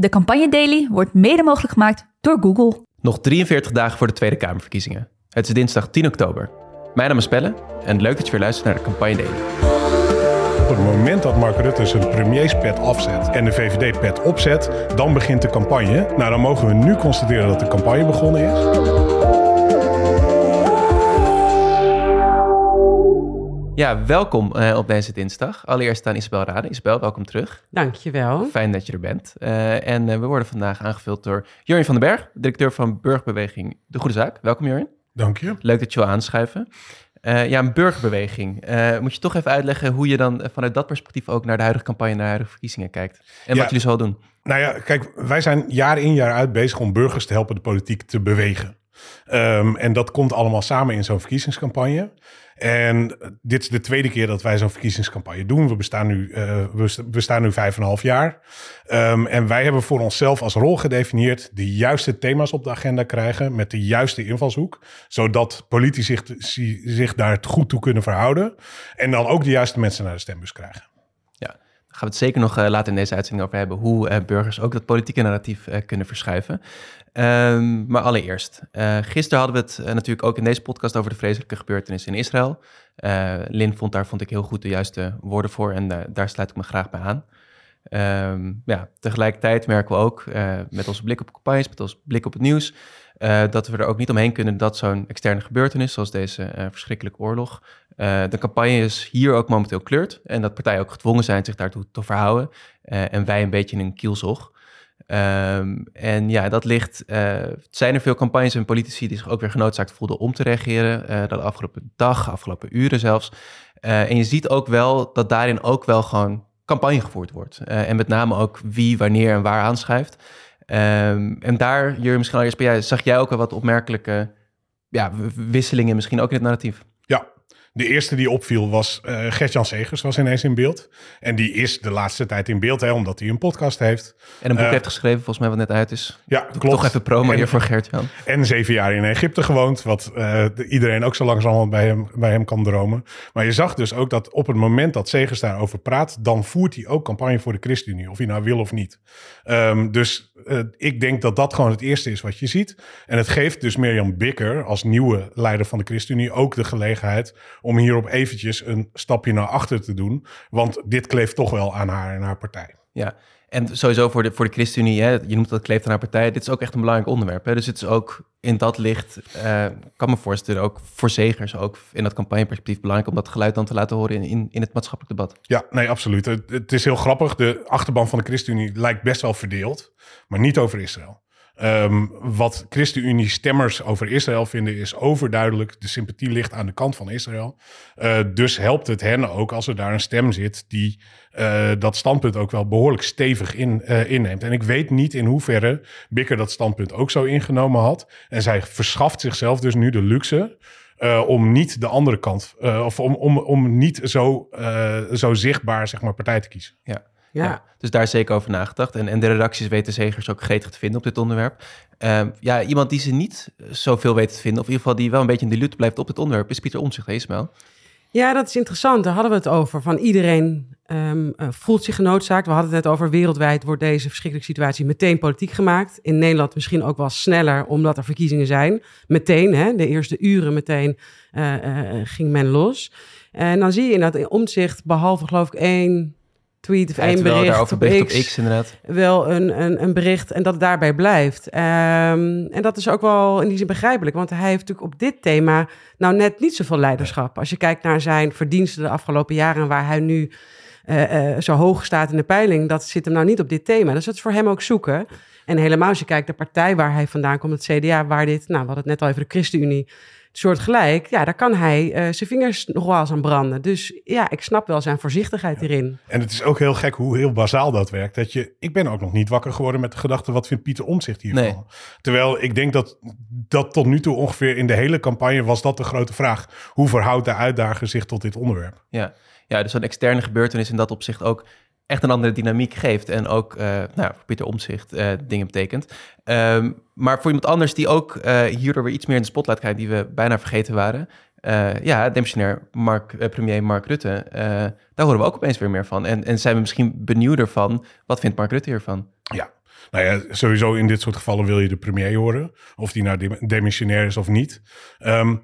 De Campagne Daily wordt mede mogelijk gemaakt door Google. Nog 43 dagen voor de Tweede Kamerverkiezingen. Het is dinsdag 10 oktober. Mijn naam is Pelle en leuk dat je weer luistert naar de Campagne Daily. Op het moment dat Mark Rutte zijn premierspet afzet en de VVD-pet opzet, dan begint de campagne. Nou, dan mogen we nu constateren dat de campagne begonnen is. Ja, welkom uh, op deze dinsdag. Allereerst aan Isabel Raden. Isabel, welkom terug. Dankjewel. Fijn dat je er bent. Uh, en uh, we worden vandaag aangevuld door Jorin van den Berg, directeur van Burgerbeweging De Goede Zaak. Welkom Jorin. Dank je. Leuk dat je wil aanschuiven. ja, een burgerbeweging. moet je toch even uitleggen hoe je dan vanuit dat perspectief ook naar de huidige campagne, naar de huidige verkiezingen kijkt? En ja. wat jullie zo doen? Nou ja, kijk, wij zijn jaar in jaar uit bezig om burgers te helpen de politiek te bewegen. Um, en dat komt allemaal samen in zo'n verkiezingscampagne. En dit is de tweede keer dat wij zo'n verkiezingscampagne doen. We bestaan nu, uh, we bestaan nu vijf en een half jaar. Um, en wij hebben voor onszelf als rol gedefinieerd de juiste thema's op de agenda krijgen met de juiste invalshoek. Zodat politici zich, zich daar goed toe kunnen verhouden. En dan ook de juiste mensen naar de stembus krijgen. Ja, gaan we het zeker nog uh, later in deze uitzending over hebben. Hoe uh, burgers ook dat politieke narratief kunnen verschuiven. Um, maar allereerst, uh, gisteren hadden we het uh, natuurlijk ook in deze podcast over de vreselijke gebeurtenissen in Israël. Uh, Lin vond daar vond ik heel goed de juiste woorden voor en daar sluit ik me graag bij aan. Um, ja, tegelijkertijd merken we ook met onze blik op campagnes, met onze blik op het nieuws, dat we er ook niet omheen kunnen dat zo'n externe gebeurtenis, zoals deze verschrikkelijke oorlog, de campagne is hier ook momenteel kleurt en dat partijen ook gedwongen zijn zich daartoe te verhouden en wij een beetje in een kielzog. Um, en ja, dat ligt. Uh, zijn er veel campagnes en politici die zich ook weer genoodzaakt voelden om te reageren. Uh, de afgelopen dag, afgelopen uren zelfs. Uh, en je ziet ook wel dat daarin ook wel gewoon campagne gevoerd wordt. en met name ook wie, wanneer en waar aanschuift. Um, en daar, Jur, misschien al eerst bij jij, zag jij ook wel wat opmerkelijke ja, wisselingen, misschien ook in het narratief? Ja, de eerste die opviel was uh, Gert-Jan Segers was ineens in beeld. En die is de laatste tijd in beeld, hè, omdat hij een podcast heeft. En een boek uh, heeft geschreven, volgens mij wat net uit is. Ja, Doe klopt. Toch even promo en, hier voor Gert-Jan. En zeven jaar in Egypte gewoond, wat uh, iedereen ook zo langzamerhand bij hem, bij hem kan dromen. Maar je zag dus ook dat op het moment dat Segers daarover praat, dan voert hij ook campagne voor de ChristenUnie, of hij nou wil of niet. Um, dus ik denk dat dat gewoon het eerste is wat je ziet. En het geeft dus Mirjam Bikker als nieuwe leider van de ChristenUnie ook de gelegenheid om hierop eventjes een stapje naar achter te doen. Want dit kleeft toch wel aan haar en haar partij. Ja, en sowieso voor de, voor de ChristenUnie, hè, je noemt dat kleeft aan haar partij. Dit is ook echt een belangrijk onderwerp. Hè? Dus het is ook in dat licht, uh, kan me voorstellen, ook voor zegers, ook in dat campagneperspectief belangrijk om dat geluid dan te laten horen in, in, in het maatschappelijk debat. Ja, nee, absoluut. Het is heel grappig. De achterban van de ChristenUnie lijkt best wel verdeeld, maar niet over Israël. Um, wat ChristenUnie-stemmers over Israël vinden is overduidelijk. De sympathie ligt aan de kant van Israël. Uh, dus helpt het hen ook als er daar een stem zit die uh, dat standpunt ook wel behoorlijk stevig in, uh, inneemt. En ik weet niet in hoeverre Bikker dat standpunt ook zo ingenomen had. En zij verschaft zichzelf dus nu de luxe om niet de andere kant, of om, om, om niet zo, zo zichtbaar zeg maar, partij te kiezen. Ja. Ja. ja. dus daar is zeker over nagedacht. En, en de redacties weten zegers ook gretig te vinden op dit onderwerp. Uh, ja, iemand die ze niet zoveel weten te vinden, of in ieder geval die wel een beetje in de lutte blijft op dit onderwerp, is Pieter Omtzigt, Ismael. Ja, dat is interessant. Daar hadden we het over. Van iedereen um, uh, voelt zich genoodzaakt. We hadden het net over wereldwijd wordt deze verschrikkelijke situatie meteen politiek gemaakt. In Nederland misschien ook wel sneller, omdat er verkiezingen zijn. Meteen, hè, de eerste uren meteen uh, uh, ging men los. En dan zie je in dat omzicht, behalve geloof ik één tweet of Ja, één bericht, daarover op bericht X, op X inderdaad. wel een, een, een bericht en dat het daarbij blijft. Ehm, en dat is ook wel in die zin begrijpelijk, want hij heeft natuurlijk op dit thema nou net niet zoveel leiderschap. Als je kijkt naar zijn verdiensten de afgelopen jaren en waar hij nu eh, eh, zo hoog staat in de peiling, dat zit hem nou niet op dit thema. Dus dat is voor hem ook zoeken. En helemaal als je kijkt de partij waar hij vandaan komt, het CDA, waar dit, nou we hadden het net al over de ChristenUnie, soortgelijk, ja, daar kan hij uh, zijn vingers nog wel eens aan branden. Dus ja, ik snap wel zijn voorzichtigheid hierin. En het is ook heel gek hoe heel bazaal dat werkt. Dat je, ik ben ook nog niet wakker geworden met de gedachte, wat vindt Pieter Omtzigt hiervan? Nee. Terwijl ik denk dat dat tot nu toe ongeveer in de hele campagne was dat de grote vraag. Hoe verhoudt de uitdager zich tot dit onderwerp? Ja, ja dus een externe gebeurtenis in dat opzicht ook echt een andere dynamiek geeft. En ook uh, nou, voor Pieter Omtzigt uh, dingen betekent. Um, maar voor iemand anders die ook uh, hierdoor weer iets meer in de spotlight krijgt... die we bijna vergeten waren... ja, demissionair Mark, premier Mark Rutte... daar horen we ook opeens weer meer van. En, en zijn we misschien benieuwder van... wat vindt Mark Rutte hiervan? Ja, Nou ja, sowieso in dit soort gevallen wil je de premier horen. Of die nou dem- demissionair is of niet. Ehm, eh,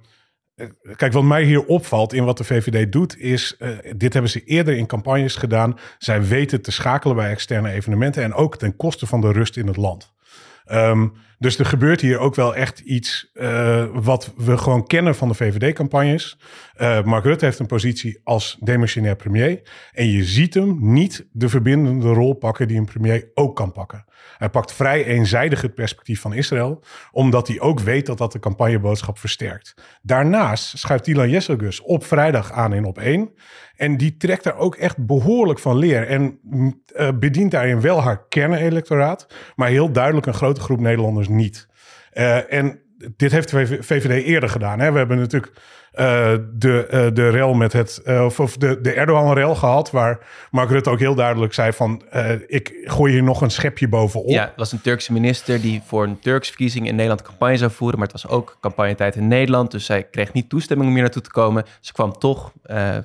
kijk, wat mij hier opvalt in wat de VVD doet, is... eh, dit hebben ze eerder in campagnes gedaan. Zij weten te schakelen bij externe evenementen... en ook ten koste van de rust in het land. Ehm, dus er gebeurt hier ook wel echt iets eh, wat we gewoon kennen van de VVD-campagnes. Eh, Mark Rutte heeft een positie als demissionair premier. En je ziet hem niet de verbindende rol pakken die een premier ook kan pakken. Hij pakt vrij eenzijdig het perspectief van Israël, omdat hij ook weet dat dat de campagneboodschap versterkt. Daarnaast schuift Dylan Jesselgus op vrijdag aan in op één. En die trekt daar ook echt behoorlijk van leer. En mm, eh, bedient daarin wel haar kernelectoraat, maar heel duidelijk een grote groep Nederlanders niet. Eh, en dit heeft VVD eerder gedaan. Hè? We hebben natuurlijk eh, de, eh, de rel met het, eh, of, of de, de Erdogan-rel gehad, waar Mark Rutte ook heel duidelijk zei van, ik gooi hier nog een schepje bovenop. Ja, het was een Turkse minister die voor een Turks verkiezing in Nederland campagne zou voeren. Maar het was ook campagnetijd in Nederland. Dus zij kreeg niet toestemming om hier naartoe te komen. Ze kwam toch.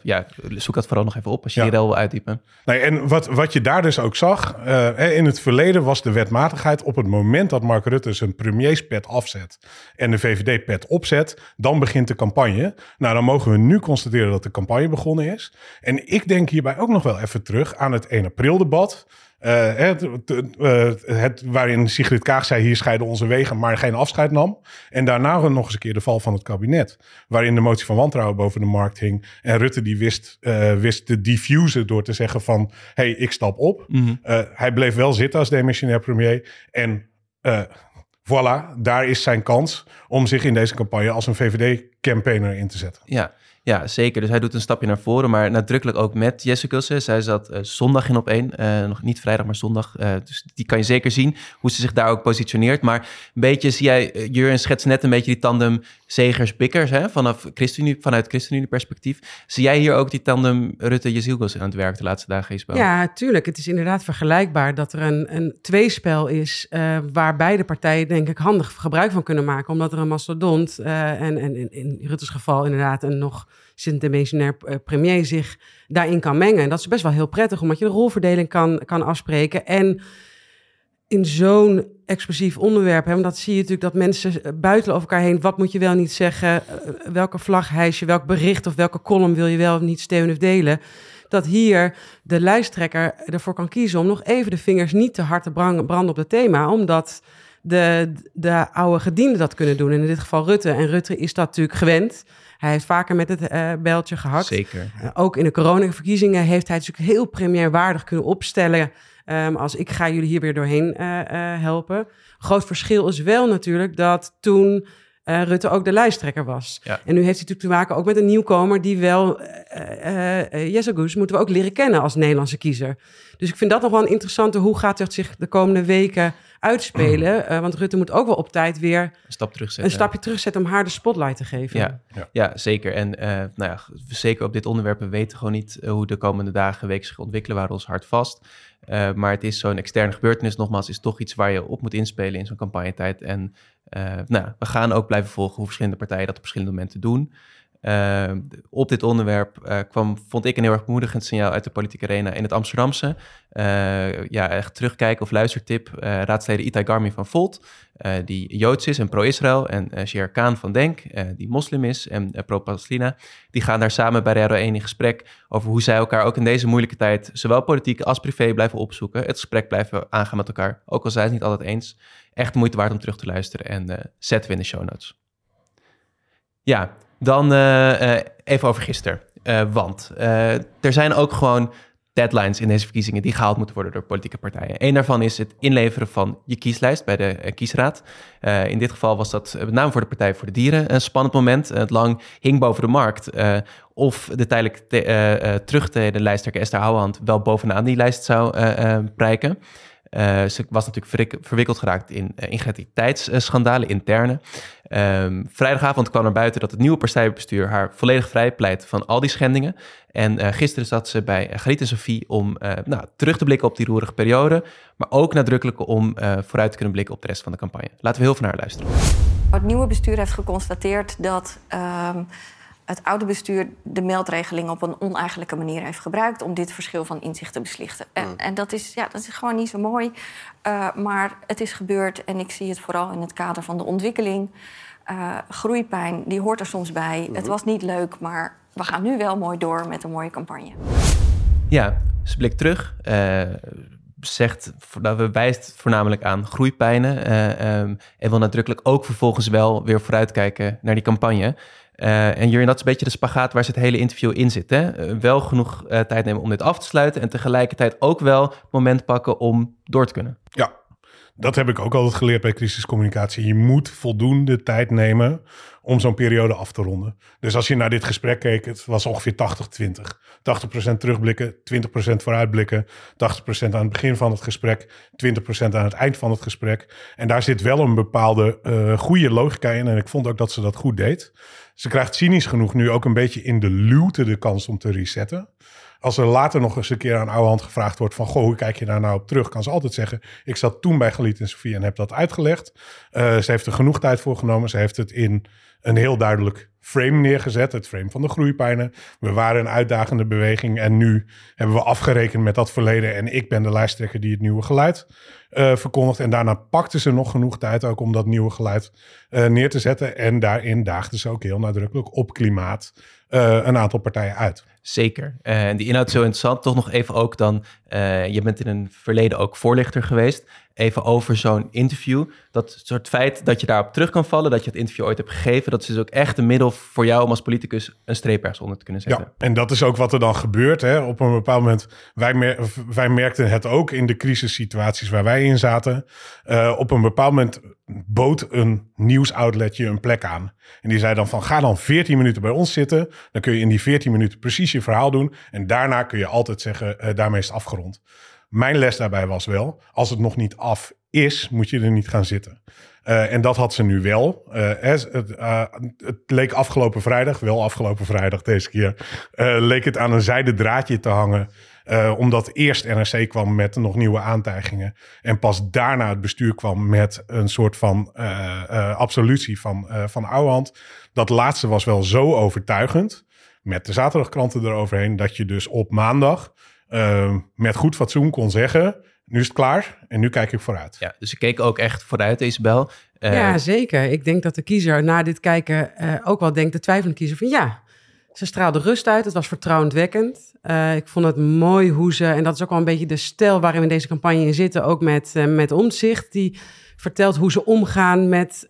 ja, zoek dat vooral nog even op als je Ja. die rel wil uitdiepen. Nee, en wat, wat je daar dus ook zag, in het verleden was de wetmatigheid op het moment dat Mark Rutte zijn premierspet afzet en de VVD-pet opzet, dan begint de campagne. Nou, dan mogen we nu constateren dat de campagne begonnen is. En ik denk hierbij ook nog wel even terug aan het 1 april debat. Eh, het, het, eh, het, waarin Sigrid Kaag zei, hier scheiden onze wegen, maar geen afscheid nam. En daarna nog eens een keer de val van het kabinet. Waarin de motie van wantrouwen boven de markt hing. En Rutte die wist, eh, wist te diffusen door te zeggen van, hey, ik stap op. Eh, hij bleef wel zitten als demissionair premier. En eh, voilà, daar is zijn kans om zich in deze campagne als een VVD-campaigner in te zetten. Ja, ja, zeker. Dus hij doet een stapje naar voren, maar nadrukkelijk ook met Jessica Kussen. Zij zat eh, zondag in op één, eh, nog niet vrijdag, maar zondag. Eh, dus die kan je zeker zien, hoe ze zich daar ook positioneert. Maar een beetje zie jij, uh, Jurgen schetst net een beetje die tandem Zegers-Bikkers, vanaf ChristenUnie, vanuit ChristenUnie perspectief. Zie jij hier ook die tandem Rutte-Jezilgus aan het werk de laatste dagen, Isabel? Ja, tuurlijk. Het is inderdaad vergelijkbaar dat er een, een tweespel is waar beide partijen denk ik handig gebruik van kunnen maken. Omdat er een mastodont en, en in Rutte's geval inderdaad een nog sint-dimensionair eh, premier zich daarin kan mengen. En dat is best wel heel prettig, omdat je de rolverdeling kan, kan afspreken. En in zo'n explosief onderwerp, hè, want dat zie je natuurlijk dat mensen eh, buitelen over elkaar heen. Wat moet je wel niet zeggen? Eh, welke vlag hijs je? Welk bericht of welke column wil je wel of niet steunen of delen? Dat hier de lijsttrekker ervoor kan kiezen om nog even de vingers niet te hard te branden op het thema, omdat de, de oude gedienden dat kunnen doen. En in dit geval Rutte. En Rutte is dat natuurlijk gewend. Hij heeft vaker met het uh, bijltje gehakt. Zeker. Uh, ook in de coronaverkiezingen heeft hij natuurlijk heel premierwaardig kunnen opstellen. Um, als ik ga jullie hier weer doorheen uh, helpen. Groot verschil is wel natuurlijk dat toen uh, Rutte ook de lijsttrekker was. Ja. En nu heeft hij natuurlijk te maken ook met een nieuwkomer die wel... Uh, Jesse Goes moeten we ook leren kennen als Nederlandse kiezer. Dus ik vind dat nog wel een interessante... hoe gaat het zich de komende weken uitspelen? Uh, want Rutte moet ook wel op tijd weer... Een stap terugzetten. Een stapje terugzetten om haar de spotlight te geven. Ja, ja. ja zeker. En nou ja, zeker op dit onderwerp, we weten gewoon niet hoe de komende dagen, weken zich ontwikkelen. We houden ons hard vast. Uh, maar het is zo'n externe gebeurtenis, nogmaals, is toch iets waar je op moet inspelen in zo'n campagnetijd. En nou, we gaan ook blijven volgen hoe verschillende partijen dat op verschillende momenten doen. Uh, op dit onderwerp uh, kwam, vond ik een heel erg bemoedigend signaal uit de politieke arena in het Amsterdamse. Uh, ja, echt terugkijken of luistertip. raadsleden Itai Garmi van Volt, die Joods is en pro-Israël. En Sher Khan van Denk, die moslim is en pro-Palestina. Die gaan daar samen bij Radio 1 in gesprek over hoe zij elkaar ook in deze moeilijke tijd, zowel politiek als privé, blijven opzoeken. Het gesprek blijven aangaan met elkaar, ook al zijn ze het niet altijd eens. Echt moeite waard om terug te luisteren en zetten we in de show notes. Ja, dan uh, uh, even over gisteren. Uh, want er zijn ook gewoon deadlines in deze verkiezingen die gehaald moeten worden door politieke partijen. Eén daarvan is het inleveren van je kieslijst bij de kiesraad. in dit geval was dat met name voor de Partij voor de Dieren een spannend moment. Het lang hing boven de markt of de tijdelijk te, terugtredende lijsttrekker Esther Houwehand wel bovenaan die lijst zou prijken. Uh, ze was natuurlijk verwikkeld geraakt in uh, integriteitsschandalen, interne. Um, vrijdagavond kwam er buiten dat het nieuwe partijbestuur haar volledig vrij pleit van al die schendingen. En uh, gisteren zat ze bij Griet en Sophie om nou, terug te blikken op die roerige periode, maar ook nadrukkelijk om vooruit te kunnen blikken op de rest van de campagne. Laten we heel naar haar luisteren. Het nieuwe bestuur heeft geconstateerd dat. Um het oude bestuur de meldregeling op een oneigenlijke manier heeft gebruikt om dit verschil van inzicht te beslichten. En, Mm. en dat, is, ja, dat is gewoon niet zo mooi. Uh, maar het is gebeurd en ik zie het vooral in het kader van de ontwikkeling. Uh, groeipijn, die hoort er soms bij. Mm. Het was niet leuk, maar we gaan nu wel mooi door met een mooie campagne. Ja, ze blikt terug. Uh, zegt, dat we wijst voornamelijk aan groeipijnen. Uh, um, en wil nadrukkelijk ook vervolgens wel weer vooruitkijken naar die campagne. Uh, en Jurjen, dat is een beetje de spagaat waar ze het hele interview in zit. Hè? Uh, wel genoeg uh, tijd nemen om dit af te sluiten... en tegelijkertijd ook wel het moment pakken om door te kunnen. Ja, dat heb ik ook altijd geleerd bij crisiscommunicatie. Je moet voldoende tijd nemen om zo'n periode af te ronden. Dus als je naar dit gesprek keek, het was ongeveer 80-20. 80%, terugblikken, 20% vooruitblikken, 80% aan het begin van het gesprek, 20% aan het eind van het gesprek. En daar zit wel een bepaalde uh, goede logica in en ik vond ook dat ze dat goed deed. Ze krijgt cynisch genoeg nu ook een beetje in de luwte de kans om te resetten. Als er later nog eens een keer aan oude hand gevraagd wordt van... goh, hoe kijk je daar nou op terug? Kan ze altijd zeggen, ik zat toen bij Galiet en Sofie en heb dat uitgelegd. Uh, ze heeft er genoeg tijd voor genomen. Ze heeft het in een heel duidelijk frame neergezet. Het frame van de groeipijnen. We waren een uitdagende beweging en nu hebben we afgerekend met dat verleden. En ik ben de lijsttrekker die het nieuwe geluid uh, verkondigt. En daarna pakte ze nog genoeg tijd ook om dat nieuwe geluid uh, neer te zetten. En daarin daagde ze ook heel nadrukkelijk op klimaat uh, een aantal partijen uit. Zeker. En die inhoud is zo interessant. Toch nog even ook dan, je bent in een verleden ook voorlichter geweest. Even over zo'n interview. Dat soort feit dat je daarop terug kan vallen, dat je het interview ooit hebt gegeven, dat is dus ook echt een middel voor jou om als politicus een streep ergens onder te kunnen zetten. Ja, en dat is ook wat er dan gebeurt. Hè. Op een bepaald moment, wij, mer wij merkten het ook in de crisissituaties waar wij in zaten. Uh, op een bepaald moment bood een nieuwsoutlet een plek aan. En die zei dan van, ga dan 14 minuten bij ons zitten. Dan kun je in die 14 minuten precies je verhaal doen. En daarna kun je altijd zeggen, uh, daarmee is het afgerond. Mijn les daarbij was wel, als het nog niet af is, moet je er niet gaan zitten. Uh, en dat had ze nu wel. Uh, het, uh, het, leek afgelopen vrijdag, wel afgelopen vrijdag deze keer, leek het aan een zijden draadje te hangen. omdat eerst NRC kwam met nog nieuwe aantijgingen. En pas daarna het bestuur kwam met een soort van absolutie van, van Ouwehand. Dat laatste was wel zo overtuigend, met de zaterdagkranten eroverheen, dat je dus op maandag met goed fatsoen kon zeggen nu is het klaar en nu kijk ik vooruit. Ja, dus ik keek ook echt vooruit, Isabel. Uh, ja, zeker. Ik denk dat de kiezer na dit kijken uh, ook wel denkt, de twijfelende kiezer, van ja, ze straalde rust uit. Het was vertrouwendwekkend. Uh, ik vond het mooi hoe ze, en dat is ook wel een beetje de stijl waarin we in deze campagne in zitten, ook met, met omzicht, die vertelt hoe ze omgaan met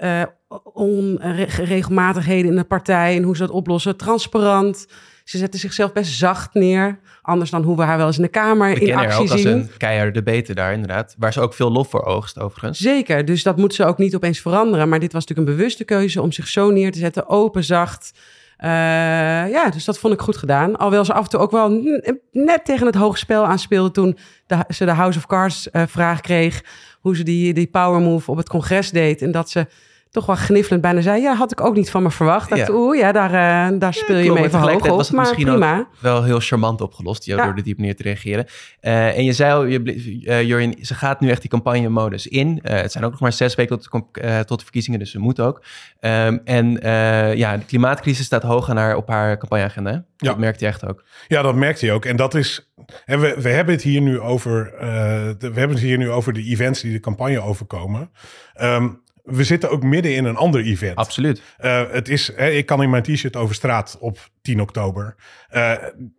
onregelmatigheden in de partij en hoe ze dat oplossen. Transparant. Ze zetten zichzelf best zacht neer. Anders dan hoe we haar wel eens in de Kamer we in actie haar ook zien. als een keiharde beter daar inderdaad. Waar ze ook veel lof voor oogst overigens. Zeker, dus dat moet ze ook niet opeens veranderen. Maar dit was natuurlijk een bewuste keuze om zich zo neer te zetten. Open, zacht. Uh, ja, dus dat vond ik goed gedaan. Alhoewel ze af en toe ook wel net tegen het hoogspel aanspeelde... toen de, ze de House of Cards uh, vraag kreeg... hoe ze die, die power move op het congres deed. En dat ze toch wel gniffelend bijna zei... ja, had ik ook niet van me verwacht. Ja. Oeh, ja, daar, uh, daar speel ja, je mee even hoog op. was het maar misschien prima. ook wel heel charmant opgelost... Ja. door er diep neer te reageren. Uh, en je zei al, je, uh, Jorien, ze gaat nu echt die campagne-modus in. Uh, het zijn ook nog maar zes weken tot, de, tot de verkiezingen, dus ze moet ook. Um, en ja, de klimaatcrisis staat hoog aan haar, op haar campagneagenda. Ja. Dat merkt hij echt ook. Ja, dat merkt hij ook. En dat is... En we, we hebben het hier nu over... de, we hebben het hier nu over de events die de campagne overkomen. Um, we zitten ook midden in een ander event. Absoluut. Uh, het is, hè, ik kan in mijn t-shirt over straat op 10 oktober. Uh,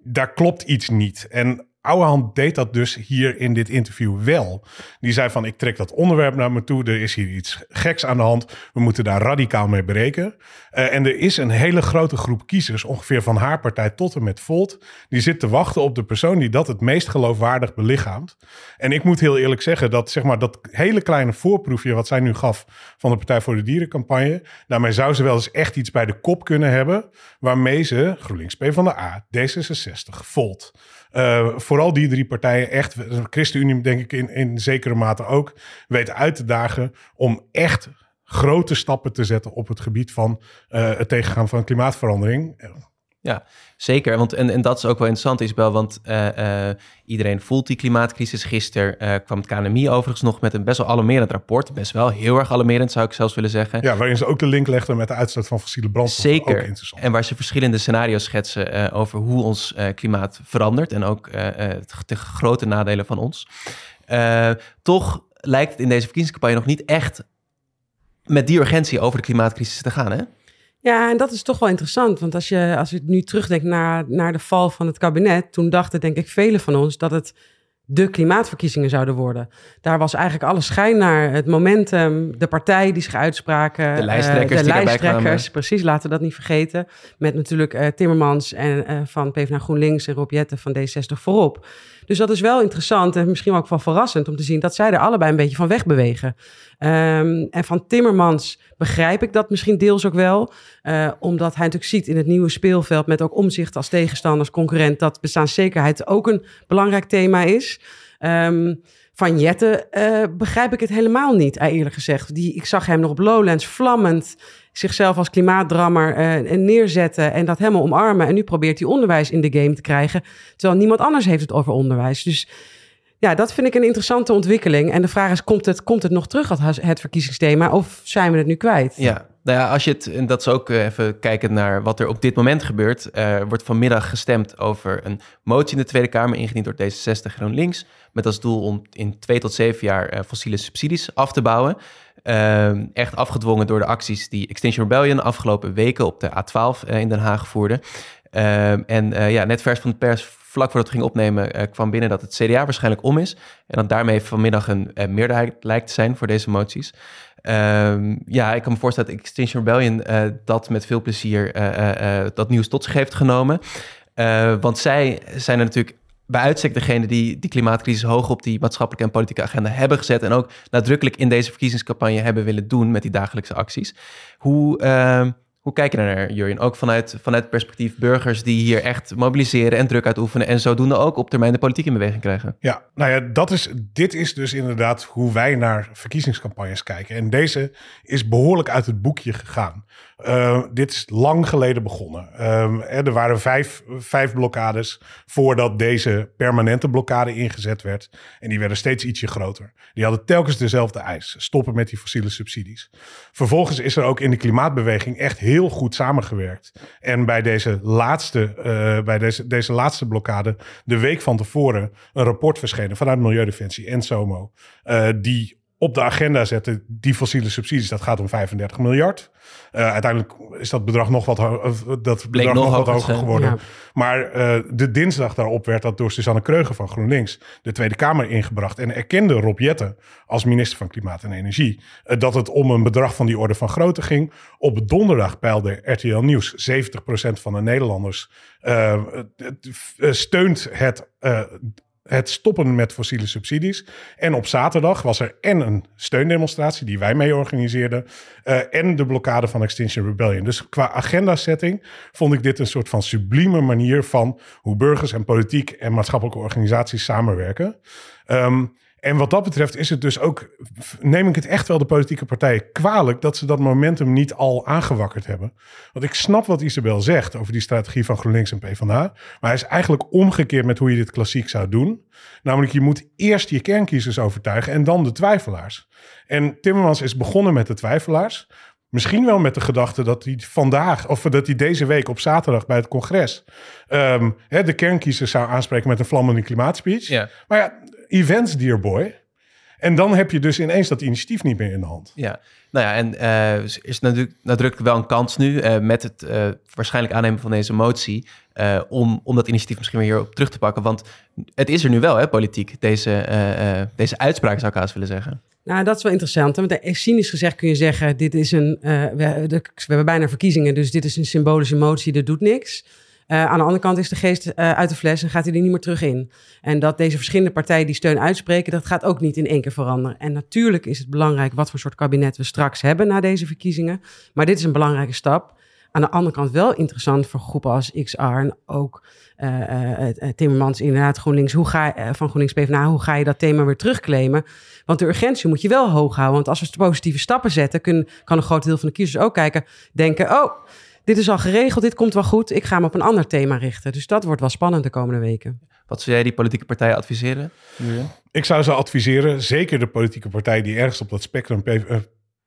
daar klopt iets niet. En Ouwehand deed dat dus hier in dit interview wel. Die zei van, ik trek dat onderwerp naar me toe. Er is hier iets geks aan de hand. We moeten daar radicaal mee breken. Uh, en er is een hele grote groep kiezers, ongeveer van haar partij tot en met Volt... die zit te wachten op de persoon die dat het meest geloofwaardig belichaamt. En ik moet heel eerlijk zeggen dat zeg maar, dat hele kleine voorproefje... wat zij nu gaf van de Partij voor de Dierencampagne... daarmee zou ze wel eens echt iets bij de kop kunnen hebben... waarmee ze GroenLinks PvdA, D66, Volt... Uh, vooral die drie partijen echt, ChristenUnie denk ik in, in zekere mate ook, weten uit te dagen om echt grote stappen te zetten op het gebied van uh, het tegengaan van klimaatverandering. Ja, zeker. Want, en, en dat is ook wel interessant, Isabel, want uh, uh, iedereen voelt die klimaatcrisis. Gisteren uh, kwam het KNMI overigens nog met een best wel alarmerend rapport. Best wel heel erg alarmerend, zou ik zelfs willen zeggen. Ja, waarin ze ook de link legden met de uitstoot van fossiele brandstoffen. Zeker. En waar ze verschillende scenario's schetsen over hoe ons klimaat verandert. En ook de grote nadelen van ons. toch lijkt het in deze verkiezingscampagne nog niet echt met die urgentie over de klimaatcrisis te gaan, hè? Ja, en dat is toch wel interessant. Want als je, als je nu terugdenkt naar, naar de val van het kabinet, toen dachten denk ik velen van ons dat het de klimaatverkiezingen zouden worden. Daar was eigenlijk alle schijn naar. Het momentum, de partijen die zich uitspraken. De lijsttrekkers. Uh, de lijsttrekkers, precies, laten we dat niet vergeten. Met natuurlijk uh, Timmermans en, uh, van PvdA GroenLinks en Rob Jetten van D60 voorop. Dus dat is wel interessant en misschien ook wel verrassend om te zien dat zij er allebei een beetje van wegbewegen. Um, en van Timmermans begrijp ik dat misschien deels ook wel. Uh, omdat hij natuurlijk ziet in het nieuwe speelveld met ook omzicht als tegenstander, concurrent, dat bestaanszekerheid ook een belangrijk thema is. Um, van Jette uh, begrijp ik het helemaal niet, eerlijk gezegd. Die, ik zag hem nog op Lowlands vlammend zichzelf als klimaatdrammer uh, neerzetten en dat helemaal omarmen. En nu probeert hij onderwijs in de game te krijgen, terwijl niemand anders heeft het over onderwijs. Dus ja, dat vind ik een interessante ontwikkeling. En de vraag is, komt het, komt het nog terug het verkiezingsthema of zijn we het nu kwijt? Ja, nou ja, als je het, en dat is ook eh, even kijken naar wat er op dit moment gebeurt. Er wordt vanmiddag gestemd over een motie in de Tweede Kamer, ingediend door D66 GroenLinks. Met als doel om in twee tot zeven jaar fossiele subsidies af te bouwen. Uh, echt afgedwongen door de acties die Extinction Rebellion afgelopen weken op de A12 uh, in Den Haag voerde. Ehm, en uh, ja, net vers van de pers, vlak voordat we gingen opnemen, kwam binnen dat het CDA waarschijnlijk om is. En dat daarmee vanmiddag een meerderheid lijkt te zijn voor deze moties. Um, ja, ik kan me voorstellen dat Extinction Rebellion dat met veel plezier dat nieuws tot zich heeft genomen. want zij zijn er natuurlijk bij uitstek degene die die klimaatcrisis hoog op die maatschappelijke en politieke agenda hebben gezet. En ook nadrukkelijk in deze verkiezingscampagne hebben willen doen met die dagelijkse acties. Hoe, uh, hoe kijk je naar, Jurjen? Ook vanuit, vanuit het perspectief burgers die hier echt mobiliseren en druk uitoefenen. En zodoende ook op termijn de politiek in beweging krijgen. Ja, nou ja, dat is, dit is dus inderdaad hoe wij naar verkiezingscampagnes kijken. En deze is behoorlijk uit het boekje gegaan. Uh, dit is lang geleden begonnen. Uh, er waren vijf, vijf blokkades voordat deze permanente blokkade ingezet werd. En die werden steeds ietsje groter. Die hadden telkens dezelfde eis. Stoppen met die fossiele subsidies. Vervolgens is er ook in de klimaatbeweging echt heel goed samengewerkt. En bij deze laatste, uh, bij deze, deze laatste blokkade, de week van tevoren, een rapport verschenen vanuit Milieudefensie en SOMO. die op de agenda zetten die fossiele subsidies. Dat gaat om 35 miljard. Uh, uiteindelijk is dat bedrag nog wat, dat bedrag nog, nog wat hoger geworden. Ja. Maar uh, de dinsdag daarop werd dat door Susanne Kreuger van GroenLinks de Tweede Kamer ingebracht. En erkende Rob Jetten als minister van Klimaat en Energie uh, dat het om een bedrag van die orde van grootte ging. Op donderdag peilde RTL Nieuws 70% van de Nederlanders steunt het het stoppen met fossiele subsidies. En op zaterdag was er en een steundemonstratie die wij mee organiseerden. Uh, en de blokkade van Extinction Rebellion. Dus qua agenda-setting vond ik dit een soort van sublieme manier van hoe burgers en politiek en maatschappelijke organisaties samenwerken. Um, en wat dat betreft is het dus ook, neem ik het echt wel de politieke partijen kwalijk dat ze dat momentum niet al aangewakkerd hebben. Want ik snap wat Isabel zegt over die strategie van GroenLinks en PvdA, maar hij is eigenlijk omgekeerd met hoe je dit klassiek zou doen. Namelijk, je moet eerst je kernkiezers overtuigen en dan de twijfelaars. En Timmermans is begonnen met de twijfelaars. Misschien wel met de gedachte dat hij vandaag, of dat hij deze week op zaterdag bij het congres um, hè, de kernkiezers zou aanspreken met een vlammende klimaatspeech. Ja. Maar ja, events, dear boy. En dan heb je dus ineens dat initiatief niet meer in de hand. Ja, nou ja, en uh, is natuurlijk nadrukkelijk wel een kans nu uh, met het uh, waarschijnlijk aannemen van deze motie. om, om dat initiatief misschien weer hierop terug te pakken. Want het is er nu wel, hè, politiek. Deze, deze uitspraak zou ik haast willen zeggen. Nou, dat is wel interessant. Want cynisch gezegd kun je zeggen: dit is een. we, de, we hebben bijna verkiezingen, dus dit is een symbolische motie, dat doet niks. Uh, aan de andere kant is de geest uh, uit de fles en gaat hij er niet meer terug in. En dat deze verschillende partijen die steun uitspreken, dat gaat ook niet in één keer veranderen. En natuurlijk is het belangrijk wat voor soort kabinet we straks hebben na deze verkiezingen. Maar dit is een belangrijke stap. Aan de andere kant wel interessant voor groepen als XR en ook uh, Timmermans inderdaad GroenLinks. Hoe ga, van GroenLinks PvdA, hoe ga je dat thema weer terugclaimen? Want de urgentie moet je wel hoog houden. Want als we positieve stappen zetten, kan een groot deel van de kiezers ook kijken, denken... oh dit is al geregeld, dit komt wel goed. Ik ga me op een ander thema richten. Dus dat wordt wel spannend de komende weken. Wat zou jij die politieke partijen adviseren? Julian? Ik zou ze adviseren, zeker de politieke partij die ergens op dat spectrum eh,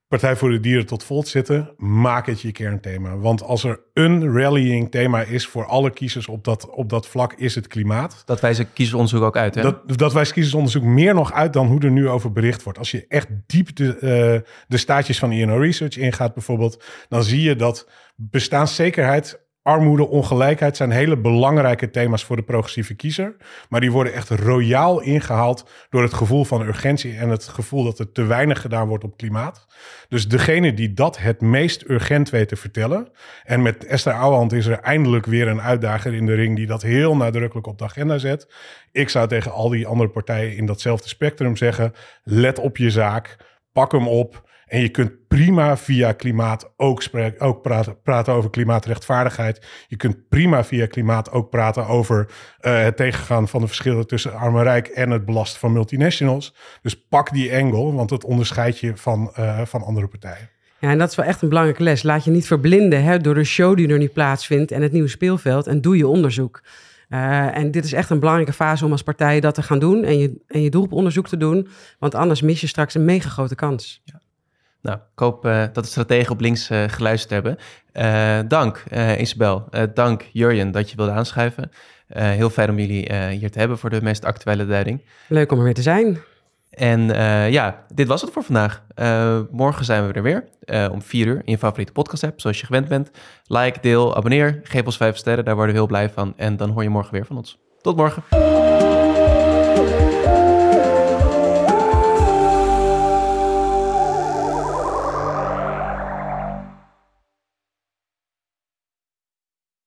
Partij voor de Dieren tot Volt zitten, maak het je kernthema. Want als er een rallying thema is voor alle kiezers op dat, op dat vlak, is het klimaat. Dat wijzen kiezersonderzoek ook uit, hè? Dat, dat wijst kiezersonderzoek meer nog uit dan hoe er nu over bericht wordt. Als je echt diep de, uh, de staatjes van INO Research ingaat bijvoorbeeld, dan zie je dat bestaanszekerheid armoede, ongelijkheid zijn hele belangrijke thema's voor de progressieve kiezer. Maar die worden echt royaal ingehaald door het gevoel van urgentie en het gevoel dat er te weinig gedaan wordt op klimaat. Dus degene die dat het meest urgent weet te vertellen. En met Esther Ouwehand is er eindelijk weer een uitdager in de ring die dat heel nadrukkelijk op de agenda zet. Ik zou tegen al die andere partijen in datzelfde spectrum zeggen: let op je zaak, pak hem op. En je kunt prima via klimaat ook, ook praten, praten, over klimaatrechtvaardigheid. Je kunt prima via klimaat ook praten over uh, het tegengaan van de verschillen tussen arm en rijk en het belasten van multinationals. Dus pak die engel, want het onderscheidt je van, uh, van andere partijen. Ja, en dat is wel echt een belangrijke les. Laat je niet verblinden hè, door de show die er nu plaatsvindt en het nieuwe speelveld en doe je onderzoek. Uh, en dit is echt een belangrijke fase om als partij dat te gaan doen en je, en je doelonderzoek te doen. Want anders mis je straks een mega grote kans. Ja. Nou, ik hoop uh, dat de strategen op links uh, geluisterd hebben. Uh, dank Isabel, dank Jurjen dat je wilde aanschuiven. heel fijn om jullie hier te hebben voor de meest actuele duiding. Leuk om er weer te zijn. En ja, dit was het voor vandaag. morgen zijn we er weer om vier uur in je favoriete podcast app, zoals je gewend bent. Like, deel, abonneer, geef ons vijf sterren, daar worden we heel blij van. En dan hoor je morgen weer van ons. Tot morgen.